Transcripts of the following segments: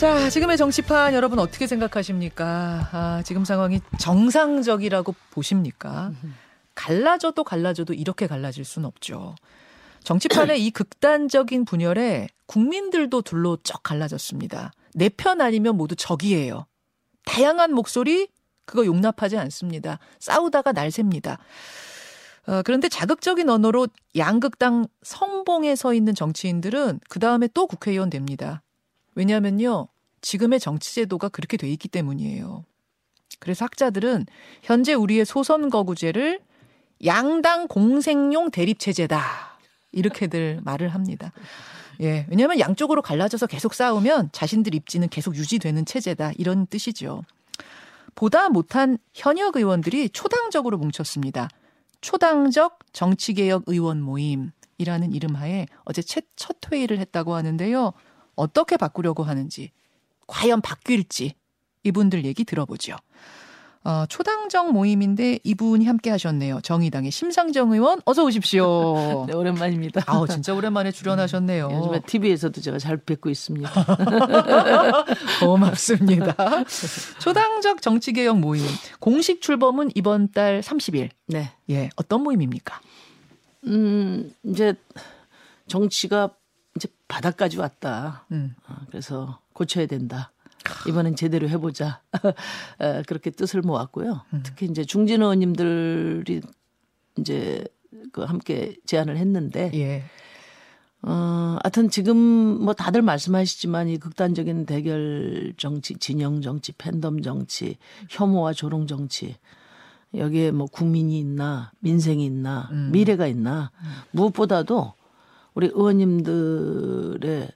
자, 지금의 정치판 여러분 어떻게 생각하십니까? 아, 지금 상황이 정상적이라고 보십니까? 갈라져도 갈라져도 이렇게 갈라질 수는 없죠. 정치판의 이 극단적인 분열에 국민들도 둘로 쩍 갈라졌습니다. 내 편 아니면 모두 적이에요. 다양한 목소리 그거 용납하지 않습니다. 싸우다가 날 셉니다. 어, 그런데 자극적인 언어로 양극당 선봉에 서 있는 정치인들은 그 다음에 또 국회의원 됩니다. 왜냐하면요. 지금의 정치 제도가 그렇게 돼 있기 때문이에요. 그래서 학자들은 현재 우리의 소선 거구제를 양당 공생용 대립 체제다. 이렇게들 말을 합니다. 예. 왜냐하면 양쪽으로 갈라져서 계속 싸우면 자신들 입지는 계속 유지되는 체제다. 이런 뜻이죠. 보다 못한 현역 의원들이 초당적으로 뭉쳤습니다. 초당적 정치개혁 의원 모임이라는 이름하에 어제 첫 회의를 했다고 하는데요. 어떻게 바꾸려고 하는지, 과연 바뀔지 이분들 얘기 들어보죠. 어, 초당정 모임인데 이분이 함께 하셨네요. 정의당의 심상정 의원 어서 오십시오. 네, 오랜만입니다. 아우 진짜 오랜만에 출연하셨네요. 네, 요즘에 TV에서도 제가 잘 뵙고 있습니다. 고맙습니다. 초당적 정치 개혁 모임 공식 출범은 이번 달 30일. 네. 예, 어떤 모임입니까? 음, 이제 정치가 이제 바닥까지 왔다. 음. 어, 그래서 고쳐야 된다. 이번엔 제대로 해보자. 어, 그렇게 뜻을 모았고요. 음. 특히 이제 중진 의원님들이 이제 그 함께 제안을 했는데, 예. 어, 하여튼 지금 뭐 다들 말씀하시지만 이 극단적인 대결 정치, 진영 정치, 팬덤 정치, 혐오와 조롱 정치, 여기에 뭐 국민이 있나, 민생이 있나, 음. 미래가 있나, 무엇보다도 우리 의원님들의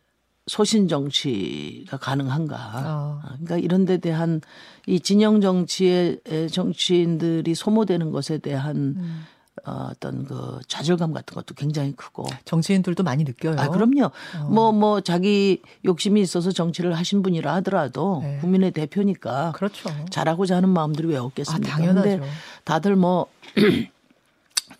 소신 정치가 가능한가. 어. 그러니까 이런 데 대한 이 진영 정치의 정치인들이 소모되는 것에 대한 음. 어, 어떤 그 좌절감 같은 것도 굉장히 크고. 정치인들도 많이 느껴요. 아, 그럼요. 어. 뭐, 뭐, 자기 욕심이 있어서 정치를 하신 분이라 하더라도 네. 국민의 대표니까 그렇죠. 잘하고자 하는 마음들이 왜 없겠습니까? 아, 당연하죠. 근데 다들 뭐,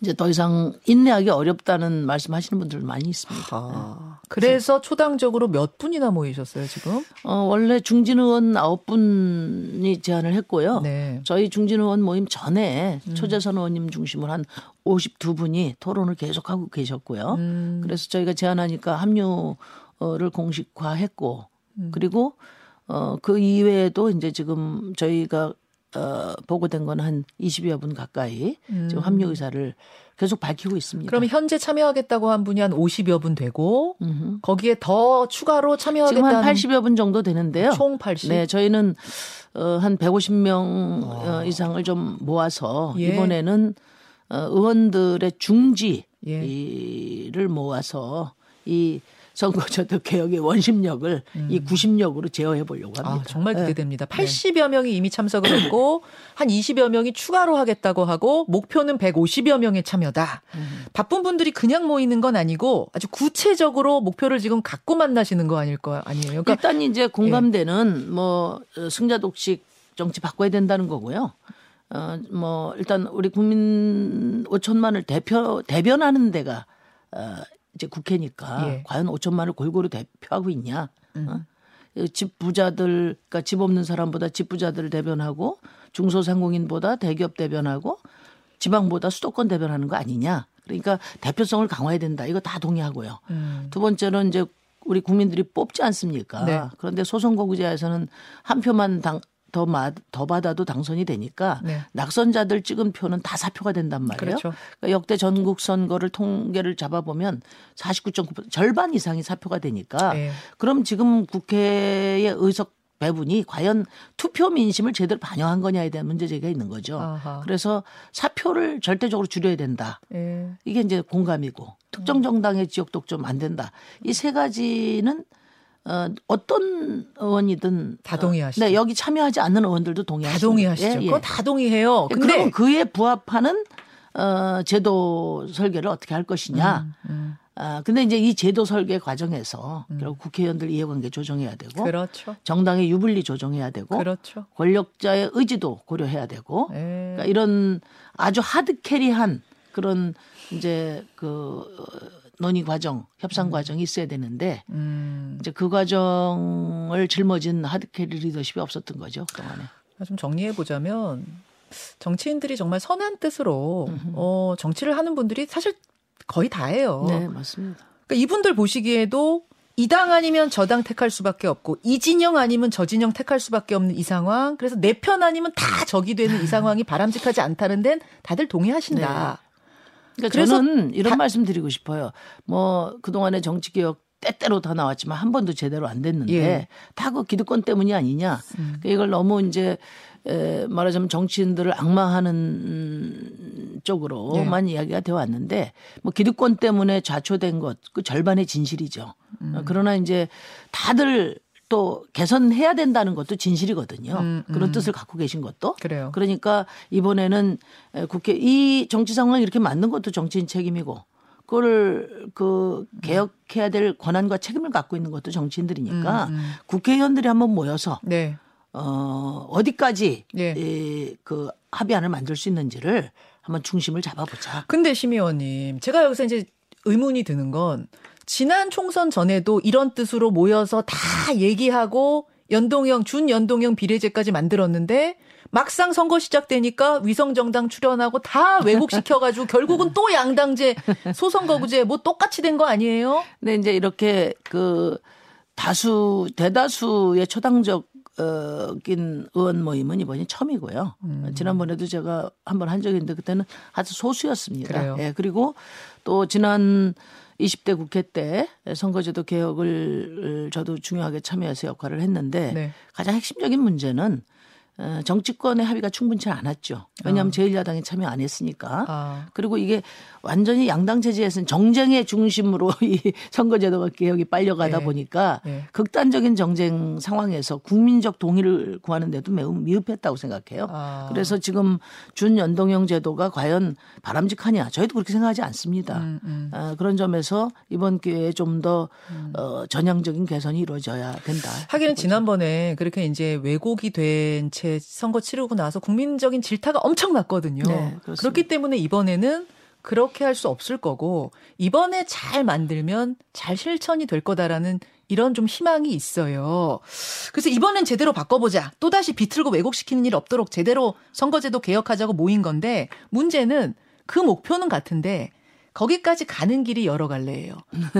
이제 더 이상 인내하기 어렵다는 말씀 하시는 분들 많이 있습니다. 아, 그래서 초당적으로 몇 분이나 모이셨어요, 지금? 어, 원래 중진 의원 아홉 분이 제안을 했고요. 네. 저희 중진 의원 모임 전에 초재선 의원님 중심으로 한 52분이 토론을 계속하고 계셨고요. 음. 그래서 저희가 제안하니까 합류를 공식화했고 그리고 어, 그 이외에도 이제 지금 저희가 어, 보고된 건 한 20여 분 가까이 지금 합류 의사를 계속 밝히고 있습니다. 그러면 현재 참여하겠다고 한 분이 한 50여 분 되고 음흠. 거기에 더 추가로 지금 참여하겠다는 한 80여 분 정도 되는데요. 총 80. 네, 저희는 어, 한 150명 어, 이상을 좀 모아서 예. 이번에는 어, 의원들의 중지를 예. 모아서 이 선거제도 개혁의 원심력을 이 구심력으로 제어해 보려고 합니다. 아, 정말 네. 기대됩니다. 80여 명이 이미 참석을 했고 한 20여 명이 추가로 하겠다고 하고 목표는 150여 명의 참여다. 음. 바쁜 분들이 그냥 모이는 건 아니고 아주 구체적으로 목표를 지금 갖고 만나시는 거 아닐 거 아니에요. 그러니까 일단 이제 공감대는 뭐 어, 승자 독식 정치 바꿔야 된다는 거고요. 어, 뭐 일단 우리 국민 5천만을 대표 대변하는 데가 어, 이제 국회니까 예. 과연 5천만을 골고루 대표하고 있냐? 음. 어? 집 부자들, 그러니까 집 없는 사람보다 집 부자들을 대변하고 중소상공인보다 대기업 대변하고 지방보다 수도권 대변하는 거 아니냐? 그러니까 대표성을 강화해야 된다. 이거 다 동의하고요. 음. 두 번째는 이제 우리 국민들이 뽑지 않습니까? 네. 그런데 소선거구제에서는 한 표만 당, 더, 마, 더 받아도 당선이 되니까 네. 낙선자들 찍은 표는 다 사표가 된단 말이에요. 그렇죠. 그러니까 역대 전국 선거를 통계를 잡아보면 49.9% 절반 이상이 사표가 되니까 네. 그럼 지금 국회의 의석 배분이 과연 투표 민심을 제대로 반영한 거냐에 대한 문제 제기가 있는 거죠. 아하. 그래서 사표를 절대적으로 줄여야 된다. 예. 이게 이제 공감이고 특정 정당의 지역 독점 안 된다. 이 세 가지는 어, 어떤 의원이든 다 동의하시죠. 네, 여기 참여하지 않는 의원들도 다 동의하시죠. 동의하시죠. 예, 예. 그거 다 동의해요. 근데 그러면 그에 부합하는 어, 제도 설계를 어떻게 할 것이냐. 음. 아, 근데 이제 이 제도 설계 과정에서 결국 국회의원들 이해관계 조정해야 되고 그렇죠. 정당의 유불리 조정해야 되고 그렇죠. 권력자의 의지도 고려해야 되고 예. 그러니까 이런 아주 하드캐리한 그런 이제 그 어, 논의 과정, 협상 음. 과정이 있어야 되는데 음. 이제 그 과정을 짊어진 하드캐리 리더십이 없었던 거죠 그동안에. 좀 정리해 보자면 정치인들이 정말 선한 뜻으로 어, 정치를 하는 분들이 사실 거의 다예요. 네, 맞습니다. 그러니까 이분들 보시기에도 이 당 아니면 저 당 택할 수밖에 없고 이 진영 아니면 저 진영 택할 수밖에 없는 이 상황. 그래서 내 편 아니면 다 적이 되는 이 상황이 바람직하지 않다는 데는 다들 동의하신다. 네. 그러니까 그래서 저는 이런 다, 말씀 드리고 싶어요. 뭐 그동안의 정치 개혁 때때로 다 나왔지만 한 번도 제대로 안 됐는데 예. 다그 기득권 때문이 아니냐. 음. 그러니까 이걸 너무 이제 에, 말하자면 정치인들을 악마하는 쪽으로만 예. 이야기가 되어 왔는데 뭐 기득권 때문에 좌초된 것 그 절반의 진실이죠. 음. 그러나 이제 다들 또 개선해야 된다는 것도 진실이거든요. 음, 음. 그런 뜻을 갖고 계신 것도. 그래요. 그러니까 이번에는 국회 이 정치 상황을 이렇게 만든 것도 정치인 책임이고 그거를 그 개혁해야 될 권한과 책임을 갖고 있는 것도 정치인들이니까 음, 음. 국회의원들이 한번 모여서 네. 어 어디까지 네. 이, 그 합의안을 만들 수 있는지를 한번 중심을 잡아보자. 근데 심 의원님, 제가 여기서 이제 의문이 드는 건 지난 총선 전에도 이런 뜻으로 모여서 다 얘기하고 연동형 준연동형 비례제까지 만들었는데 막상 선거 시작되니까 위성정당 출연하고 다 왜곡시켜가지고 결국은 또 양당제 소선거구제 뭐 똑같이 된 거 아니에요? 네, 이제 이렇게 그 다수 대다수의 초당적 인 의원 모임은 이번이 처음이고요. 음. 지난번에도 제가 한번 한 적이 있는데 그때는 아주 소수였습니다. 그래요. 예, 그리고 또 지난 20대 국회 때 선거제도 개혁을 저도 중요하게 참여해서 역할을 했는데 네. 가장 핵심적인 문제는 어, 정치권의 합의가 충분치 않았죠. 왜냐하면 어. 제1야당이 참여 안 했으니까. 어. 그리고 이게 완전히 양당 체제에서는 정쟁의 중심으로 이 선거제도가 개혁이 빨려가다 네. 보니까 네. 극단적인 정쟁 상황에서 국민적 동의를 구하는데도 매우 미흡했다고 생각해요. 아. 그래서 지금 준연동형 제도가 과연 바람직하냐 저희도 그렇게 생각하지 않습니다. 음, 음. 아, 그런 점에서 이번 기회에 좀더 음. 어, 전향적인 개선이 이루어져야 된다. 하기는 지난번에 그렇게 이제 왜곡이 된채 선거 치르고 나서 국민적인 질타가 엄청 났거든요. 네, 그렇기 때문에 이번에는 그렇게 할 수 없을 거고 이번에 잘 만들면 잘 실천이 될 거다라는 이런 좀 희망이 있어요. 그래서 이번엔 제대로 바꿔보자. 또다시 비틀고 왜곡시키는 일 없도록 제대로 선거제도 개혁하자고 모인 건데 문제는 그 목표는 같은데 거기까지 가는 길이 여러 갈래예요.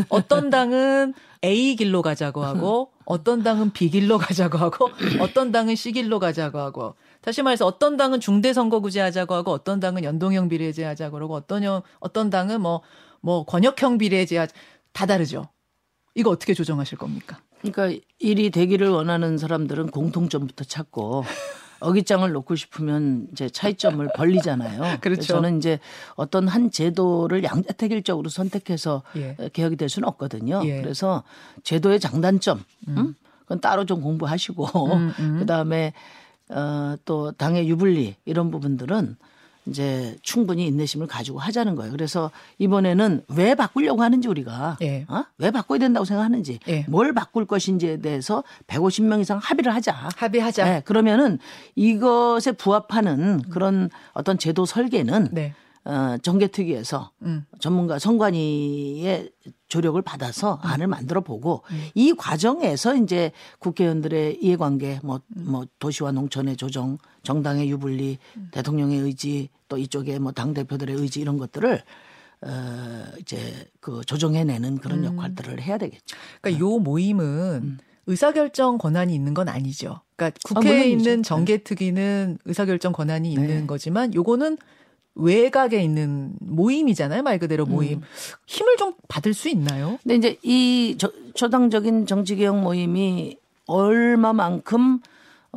어떤 당은 A 길로 가자고 하고 어떤 당은 B 길로 가자고 하고 어떤 당은 C 길로 가자고 하고 다시 말해서 어떤 당은 중대 선거구제 하자고 하고 어떤 당은 연동형 비례제 하자고 그러고 어떤 형 어떤 당은 뭐뭐 뭐 권역형 비례제 하자 다 다르죠. 이거 어떻게 조정하실 겁니까? 그러니까 일이 되기를 원하는 사람들은 공통점부터 찾고 어깃장을 놓고 싶으면 이제 차이점을 벌리잖아요. 그렇죠. 저는 이제 어떤 한 제도를 양자택일적으로 선택해서 예. 개혁이 될 수는 없거든요. 예. 그래서 제도의 장단점, 음. 음? 그건 따로 좀 공부하시고 음, 음. 그다음에 어, 또 당의 유불리 이런 부분들은 이제 충분히 인내심을 가지고 하자는 거예요. 그래서 이번에는 왜 바꾸려고 하는지 우리가 예. 어? 왜 바꿔야 된다고 생각하는지 예. 뭘 바꿀 것인지에 대해서 150명 이상 합의를 하자. 합의하자. 네, 그러면은 이것에 부합하는 그런 어떤 제도 설계는 네. 어, 정개특위에서 음. 전문가 선관위의 조력을 받아서 음. 안을 만들어 보고 음. 이 과정에서 이제 국회의원들의 이해관계 뭐, 음. 뭐 도시와 농촌의 조정, 정당의 유불리, 음. 대통령의 의지 또 이쪽에 뭐 당 대표들의 의지 이런 것들을 어, 이제 그 조정해내는 그런 음. 역할들을 해야 되겠죠. 그러니까 요 모임은 의사결정 권한이 있는 건 아니죠. 그러니까 아, 국회에 아, 있는 네. 정개특위는 의사결정 권한이 있는 네. 거지만 요거는 외곽에 있는 모임이잖아요. 말 그대로 모임. 음. 힘을 좀 받을 수 있나요? 근데 이제 이 초당적인 정치개혁 모임이 얼마만큼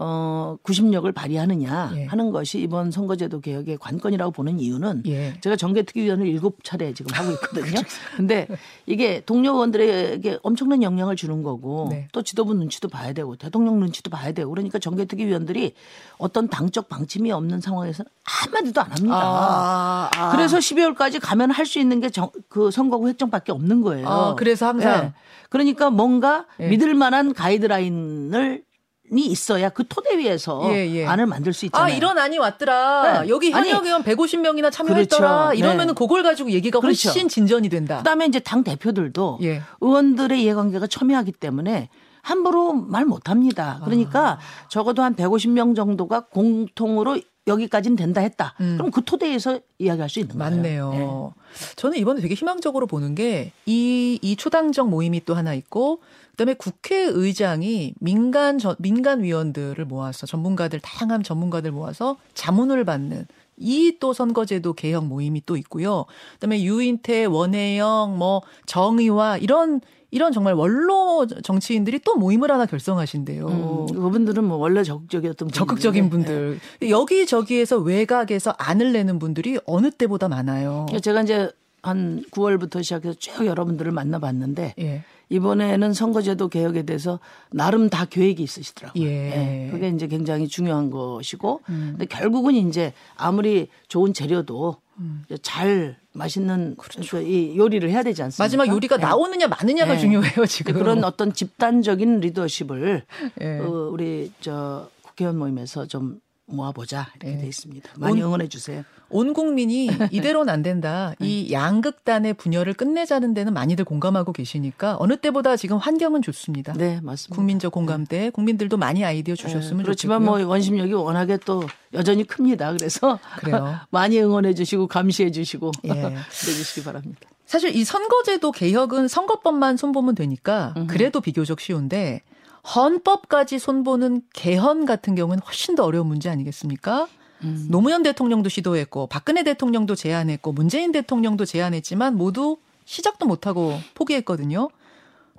어, 구심력을 발휘하느냐 예. 하는 것이 이번 선거제도 개혁의 관건이라고 보는 이유는 예. 제가 정개특위위원을 일곱 차례 지금 하고 있거든요. 근데 이게 동료 의원들에게 엄청난 영향을 주는 거고 네. 또 지도부 눈치도 봐야 되고 대통령 눈치도 봐야 되고 그러니까 정개특위위원들이 어떤 당적 방침이 없는 상황에서는 한마디도 안 합니다. 아, 아. 그래서 12월까지 가면 할 수 있는 게 그 선거구 획정밖에 없는 거예요. 아, 그래서 항상 네. 그러니까 뭔가 네. 믿을 만한 가이드라인을 있어야 그 토대 위에서 예, 예. 안을 만들 수 있잖아요. 아 이런 안이 왔더라. 네. 여기 현역 의원 150명이나 참여했더라. 그렇죠. 이러면은 네. 그걸 가지고 얘기가 그렇죠. 훨씬 진전이 된다. 그다음에 이제 당 대표들도 예. 의원들의 이해관계가 첨예하기 때문에 함부로 말 못합니다. 그러니까 아. 적어도 한 150명 정도가 공통으로 여기까지는 된다 했다. 그럼 그 토대에서 이야기할 수 있는 거예요. 음. 맞네요. 네. 저는 이번에 되게 희망적으로 보는 게 이 이 초당적 모임이 또 하나 있고 그다음에 국회의장이 민간 저, 민간 위원들을 모아서 전문가들 다양한 전문가들 모아서 자문을 받는 이 또 선거제도 개혁 모임이 또 있고요. 그다음에 유인태, 원혜영, 뭐 정의와 이런 이런 정말 원로 정치인들이 또 모임을 하나 결성하신대요. 음, 그분들은 뭐 원래 적극적이었던 적극적인 분들인데, 분들 여기저기에서 외곽에서 안을 내는 분들이 어느 때보다 많아요. 예. 제가 이제 한 9월부터 시작해서 쭉 여러분들을 만나봤는데 예. 이번에는 선거제도 개혁에 대해서 나름 다 계획이 있으시더라고요. 예. 그게 이제 굉장히 중요한 것이고, 근데 결국은 이제 아무리 좋은 재료도 이제 잘 맛있는 그이 요리를 해야 되지 않습니까? 마지막 요리가 예. 나오느냐 마느냐가 네. 중요해요 지금. 그런 어떤 집단적인 리더십을 예. 어, 우리 저 국회의원 모임에서 좀 모아보자 이렇게 예. 돼 있습니다. 많이 온- 응원해 주세요. 온 국민이 이대로는 안 된다. 이 양극단의 분열을 끝내자는 데는 많이들 공감하고 계시니까 어느 때보다 지금 환경은 좋습니다. 네, 맞습니다. 국민적 공감대, 국민들도 많이 아이디어 주셨으면 네, 그렇지만 좋겠고요. 뭐 원심력이 워낙에 또 여전히 큽니다. 그래서 그래요. 많이 응원해 주시고 감시해 주시고 예. 해 주시기 바랍니다. 사실 이 선거제도 개혁은 선거법만 손보면 되니까 그래도 비교적 쉬운데 헌법까지 손보는 개헌 같은 경우는 훨씬 더 어려운 문제 아니겠습니까? 노무현 대통령도 시도했고 박근혜 대통령도 제안했고 문재인 대통령도 제안했지만 모두 시작도 못하고 포기했거든요.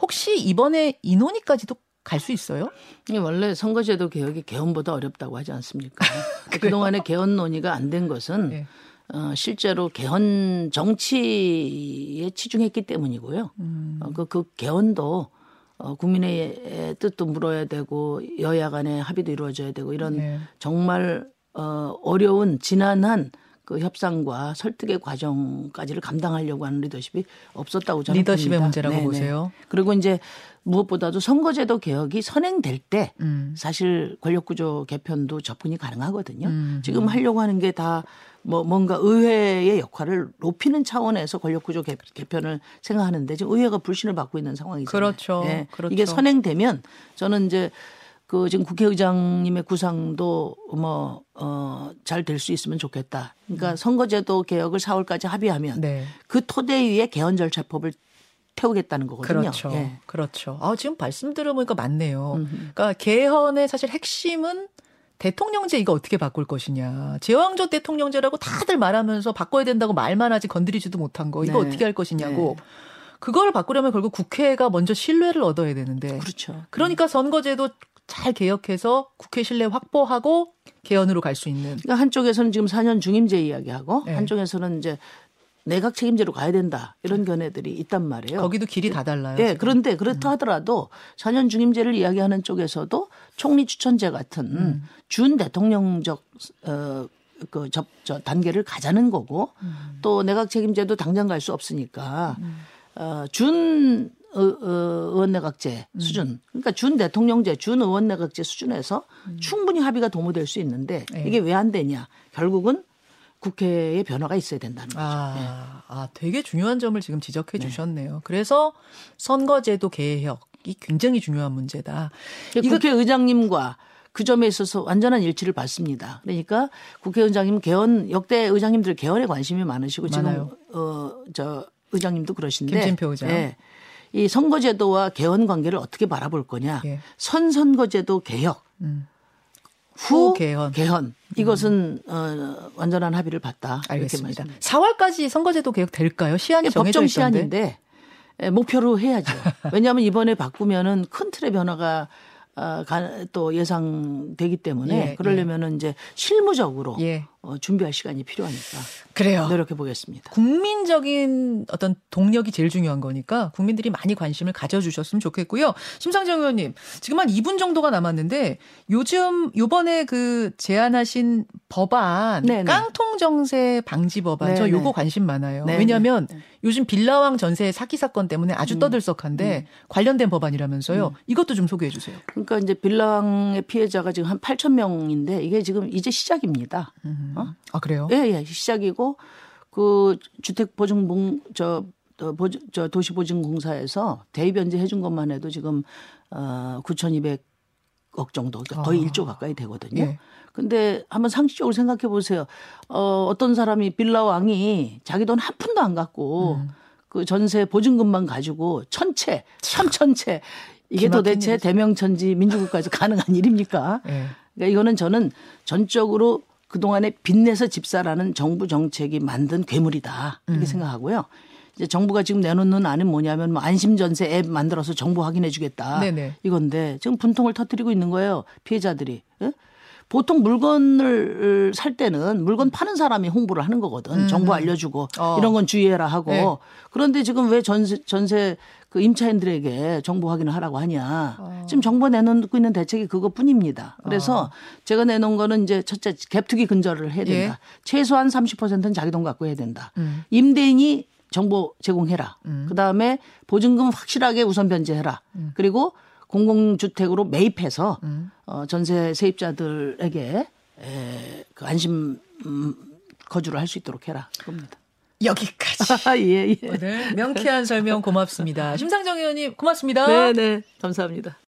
혹시 이번에 이 논의까지도 갈 수 있어요? 이게 원래 선거제도 개혁이 개헌보다 어렵다고 하지 않습니까? 그동안에 개헌 논의가 안 된 것은 네. 어, 실제로 개헌 정치에 치중했기 때문이고요. 음. 어, 그, 그 개헌도 어, 국민의 뜻도 물어야 되고 여야 간의 합의도 이루어져야 되고 이런 네. 정말 어, 어려운 지난한 그 협상과 설득의 과정까지를 감당하려고 하는 리더십이 없었다고 저는 리더십의 봅니다. 문제라고 네네. 보세요. 그리고 이제 무엇보다도 선거제도 개혁이 선행될 때 음. 사실 권력구조 개편도 접근이 가능하거든요. 음. 지금 하려고 하는 게 다 뭐 뭔가 의회의 역할을 높이는 차원에서 권력구조 개, 개편을 생각하는데 지금 의회가 불신을 받고 있는 상황이잖아요. 그렇죠. 예. 그렇죠. 이게 선행되면 저는 이제 그 지금 국회의장님의 구상도 뭐, 어, 잘 될 수 있으면 좋겠다. 그러니까 선거제도 개혁을 4월까지 합의하면 음. 네. 그 토대 위에 개헌 절차법을 태우겠다는 거거든요. 그렇죠. 예. 그렇죠. 아, 지금 말씀 들어보니까 맞네요. 그러니까 개헌의 사실 핵심은 대통령제 이거 어떻게 바꿀 것이냐. 제왕조 대통령제라고 다들 말하면서 바꿔야 된다고 말만 하지 건드리지도 못한 거. 이거 네. 어떻게 할 것이냐고. 그걸 바꾸려면 결국 국회가 먼저 신뢰를 얻어야 되는데. 그렇죠. 그러니까 선거제도 잘 개혁해서 국회 신뢰 확보하고 개헌으로 갈 수 있는. 그러니까 한쪽에서는 지금 4년 중임제 이야기하고 네. 한쪽에서는 이제 내각 책임제로 가야 된다 이런 견해들이 있단 말이에요. 거기도 길이 다 달라요. 예, 지금. 그런데 그렇다 하더라도 4년 중임제를 이야기하는 쪽에서도 총리 추천제 같은 음. 준 대통령적 어그 저, 저 단계를 가자는 거고 음. 또 내각 책임제도 당장 갈 수 없으니까 어준 어, 어, 의원 내각제 음. 수준, 그러니까 준 대통령제, 준 의원 내각제 수준에서 충분히 합의가 도모될 수 있는데 음. 네. 이게 왜 안 되냐? 결국은 국회의 변화가 있어야 된다는 거죠. 아, 아, 되게 중요한 점을 지금 지적해 네. 주셨네요. 그래서 선거제도 개혁이 굉장히 중요한 문제다. 그 국회의장님과 그 점에 있어서 완전한 일치를 받습니다. 그러니까 국회의장님 개헌 역대 의장님들 개헌에 관심이 많으시고 많아요. 지금 어저 의장님도 그러신데 김진표 의장. 예. 이 선거제도와 개헌 관계를 어떻게 바라볼 거냐? 예. 선선거제도 개혁 음. 후 후 개헌. 음. 이것은 어, 완전한 합의를 봤다. 알겠습니다. 말씀드립니다. 4월까지 선거제도 개혁 될까요? 시한이 정해져 법정. 시한인데 예, 목표로 해야죠. 왜냐하면 이번에 바꾸면은 큰 틀의 변화가 아, 가- 또 예상되기 때문에 예, 그러려면은 이제 실무적으로 예. 어, 어, 준비할 시간이 필요하니까 그래요. 노력해 보겠습니다. 국민적인 어떤 동력이 제일 중요한 거니까 국민들이 많이 관심을 가져주셨으면 좋겠고요. 심상정 의원님, 지금 한 2분 정도가 남았는데 요즘 요번에 그 제안하신 법안 네네. 깡통 정세 방지 법안 저 네네. 요거 관심 많아요. 네네. 왜냐하면 요즘 빌라왕 전세 사기 사건 때문에 아주 음. 떠들썩한데 관련된 법안이라면서요. 이것도 좀 소개해 주세요. 그러니까 이제 빌랑의 피해자가 지금 한 8천 명인데 이게 지금 이제 시작입니다. 어? 아 그래요? 예, 예, 시작이고 그 주택 보증봉 저, 어, 보증, 저 도시보증공사에서 대입 변제 해준 것만 해도 지금 어 9,200억 정도 거의 아. 1조 가까이 되거든요. 예. 근데 한번 상식적으로 생각해 보세요. 어 어떤 사람이 빌라 왕이 자기 돈 한 푼도 안 갖고 음. 그 전세 보증금만 가지고 천채, 삼천채 이게 도대체. 대명천지 민주국가에서 가능한 일입니까? 예. 그러니까 이거는 저는 전적으로 그동안에 빚내서 집사라는 정부 정책이 만든 괴물이다. 음. 이렇게 생각하고요. 이제 정부가 지금 내놓는 안은 뭐냐면 뭐 안심전세 앱 만들어서 정보 확인해 주겠다. 네네. 이건데 지금 분통을 터뜨리고 있는 거예요. 피해자들이. 예? 보통 물건을 살 때는 물건 파는 사람이 홍보를 하는 거거든. 정보 알려주고 음. 어. 이런 건 주의해라 하고. 네. 그런데 지금 왜 전세, 전세 그 임차인들에게 정보 확인을 하라고 하냐. 어. 지금 정부 내놓고 있는 대책이 그것뿐입니다. 그래서 제가 내놓은 거는 이제 첫째 갭투기 근절을 해야 된다. 예. 최소한 30%는 자기 돈 갖고 해야 된다. 음. 임대인이 정보 제공해라. 그다음에 보증금 확실하게 우선 변제해라. 음. 그리고 공공주택으로 매입해서 어, 전세 세입자들에게 에, 그 안심 음, 거주를 할 수 있도록 해라. 그겁니다. 여기까지. 예, 예. 오늘 명쾌한 설명 고맙습니다. 심상정 의원님 고맙습니다. 네, 네. 감사합니다.